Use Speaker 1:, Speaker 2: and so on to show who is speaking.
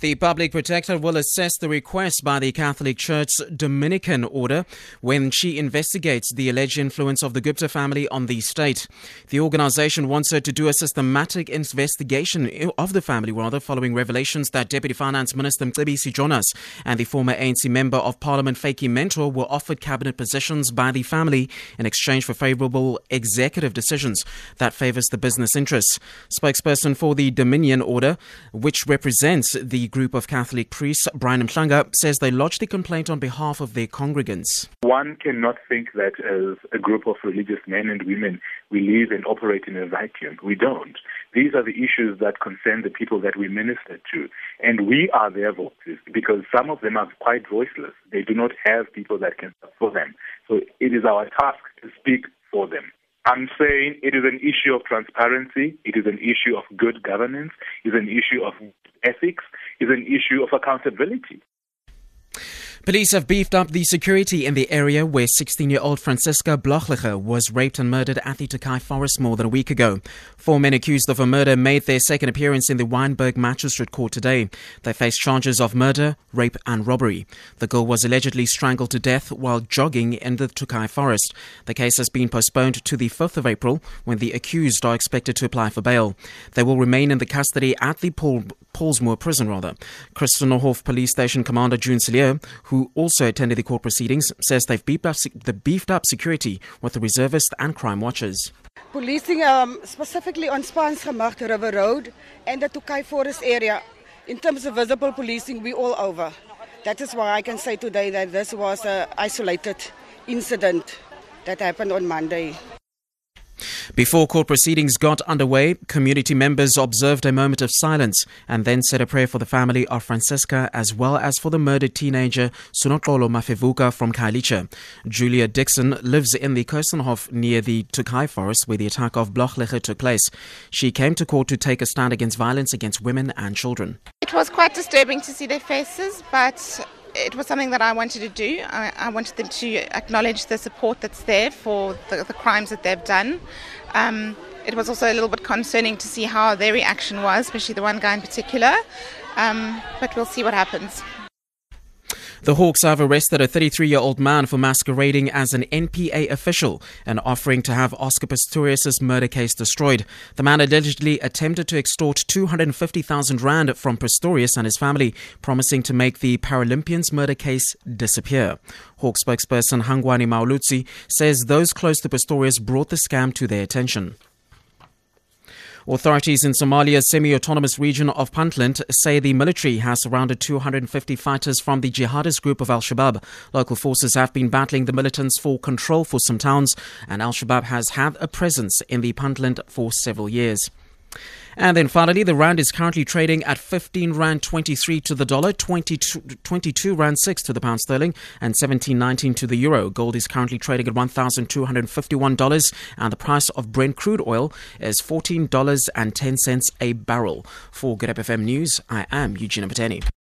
Speaker 1: The public protector will assess the request by the Catholic Church's Dominican order when she investigates the alleged influence of the Gupta family on the state. The organization wants her to do a systematic investigation of the family, rather, following revelations that Deputy Finance Minister Mcebisi Jonas and the former ANC Member of Parliament Vytjie Mentor were offered cabinet positions by the family in exchange for favorable executive decisions that favors the business interests. Spokesperson for the Dominican order, which represents the group of Catholic priests, Brian Mhlanga, says they lodged the complaint on behalf of their congregants.
Speaker 2: One cannot think that as a group of religious men and women we live and operate in a vacuum. We don't. These are the issues that concern the people that we minister to. And we are their voices because some of them are quite voiceless. They do not have people that can speak for them. So it is our task to speak for them. I'm saying it is an issue of transparency, it is an issue of good governance, it is an issue of ethics, it is an issue of accountability.
Speaker 1: Police have beefed up the security in the area where 16 year old Franziska Blochliger was raped and murdered at the Tokai Forest more than a week ago. Four men accused of a murder made their second appearance in the Wynberg Magistrate Court today. They face charges of murder, rape, and robbery. The girl was allegedly strangled to death while jogging in the Tokai Forest. The case has been postponed to the 5th of April when the accused are expected to apply for bail. They will remain in the custody at the Paul Pollsmoor prison, rather. Kirstenhof Police Station Commander June Cilliers, who also attended the court proceedings, says they've beefed up, the beefed up security with the reservists and crime watchers.
Speaker 3: Policing um, specifically on Spaanschemat River Road and the Tokai Forest area. In terms of visible policing, we're all over. That is why I can say today that this was an isolated incident that happened on Monday.
Speaker 1: Before court proceedings got underway, community members observed a moment of silence and then said a prayer for the family of Franziska as well as for the murdered teenager Sunoxolo Mafevuka from Khayelitsha. Julia Dixon lives in the Kirstenhof near the Tokai forest where the attack of Blochliger took place. She came to court to take a stand against violence against women and children.
Speaker 4: It was quite disturbing to see their faces, but it was something that I wanted to do. I, I, wanted them to acknowledge the support that's there for the, the crimes that they've done. Um, it was also a little bit concerning to see how their reaction was, especially the one guy in particular. Um, but we'll see what happens.
Speaker 1: The Hawks have arrested a 33 year old man for masquerading as an NPA official and offering to have Oscar Pistorius' murder case destroyed. The man allegedly attempted to extort 250,000 Rand from Pistorius and his family, promising to make the Paralympians murder case disappear. Hawk spokesperson Hangwani Mulaudzi says those close to Pistorius brought the scam to their attention. Authorities in Somalia's semi autonomous region of Puntland say the military has surrounded 250 fighters from the jihadist group of Al Shabaab. Local forces have been battling the militants for control for some towns, and Al Shabaab has had a presence in the Puntland for several years. And then finally, the rand is currently trading at 15 rand 23 to the dollar, 22, 22 rand 6 to the pound sterling, and 17.19 to the euro. Gold is currently trading at $1,251, and the price of Brent crude oil is $14.10 a barrel. For Good FM News, I am Eugene Pateni.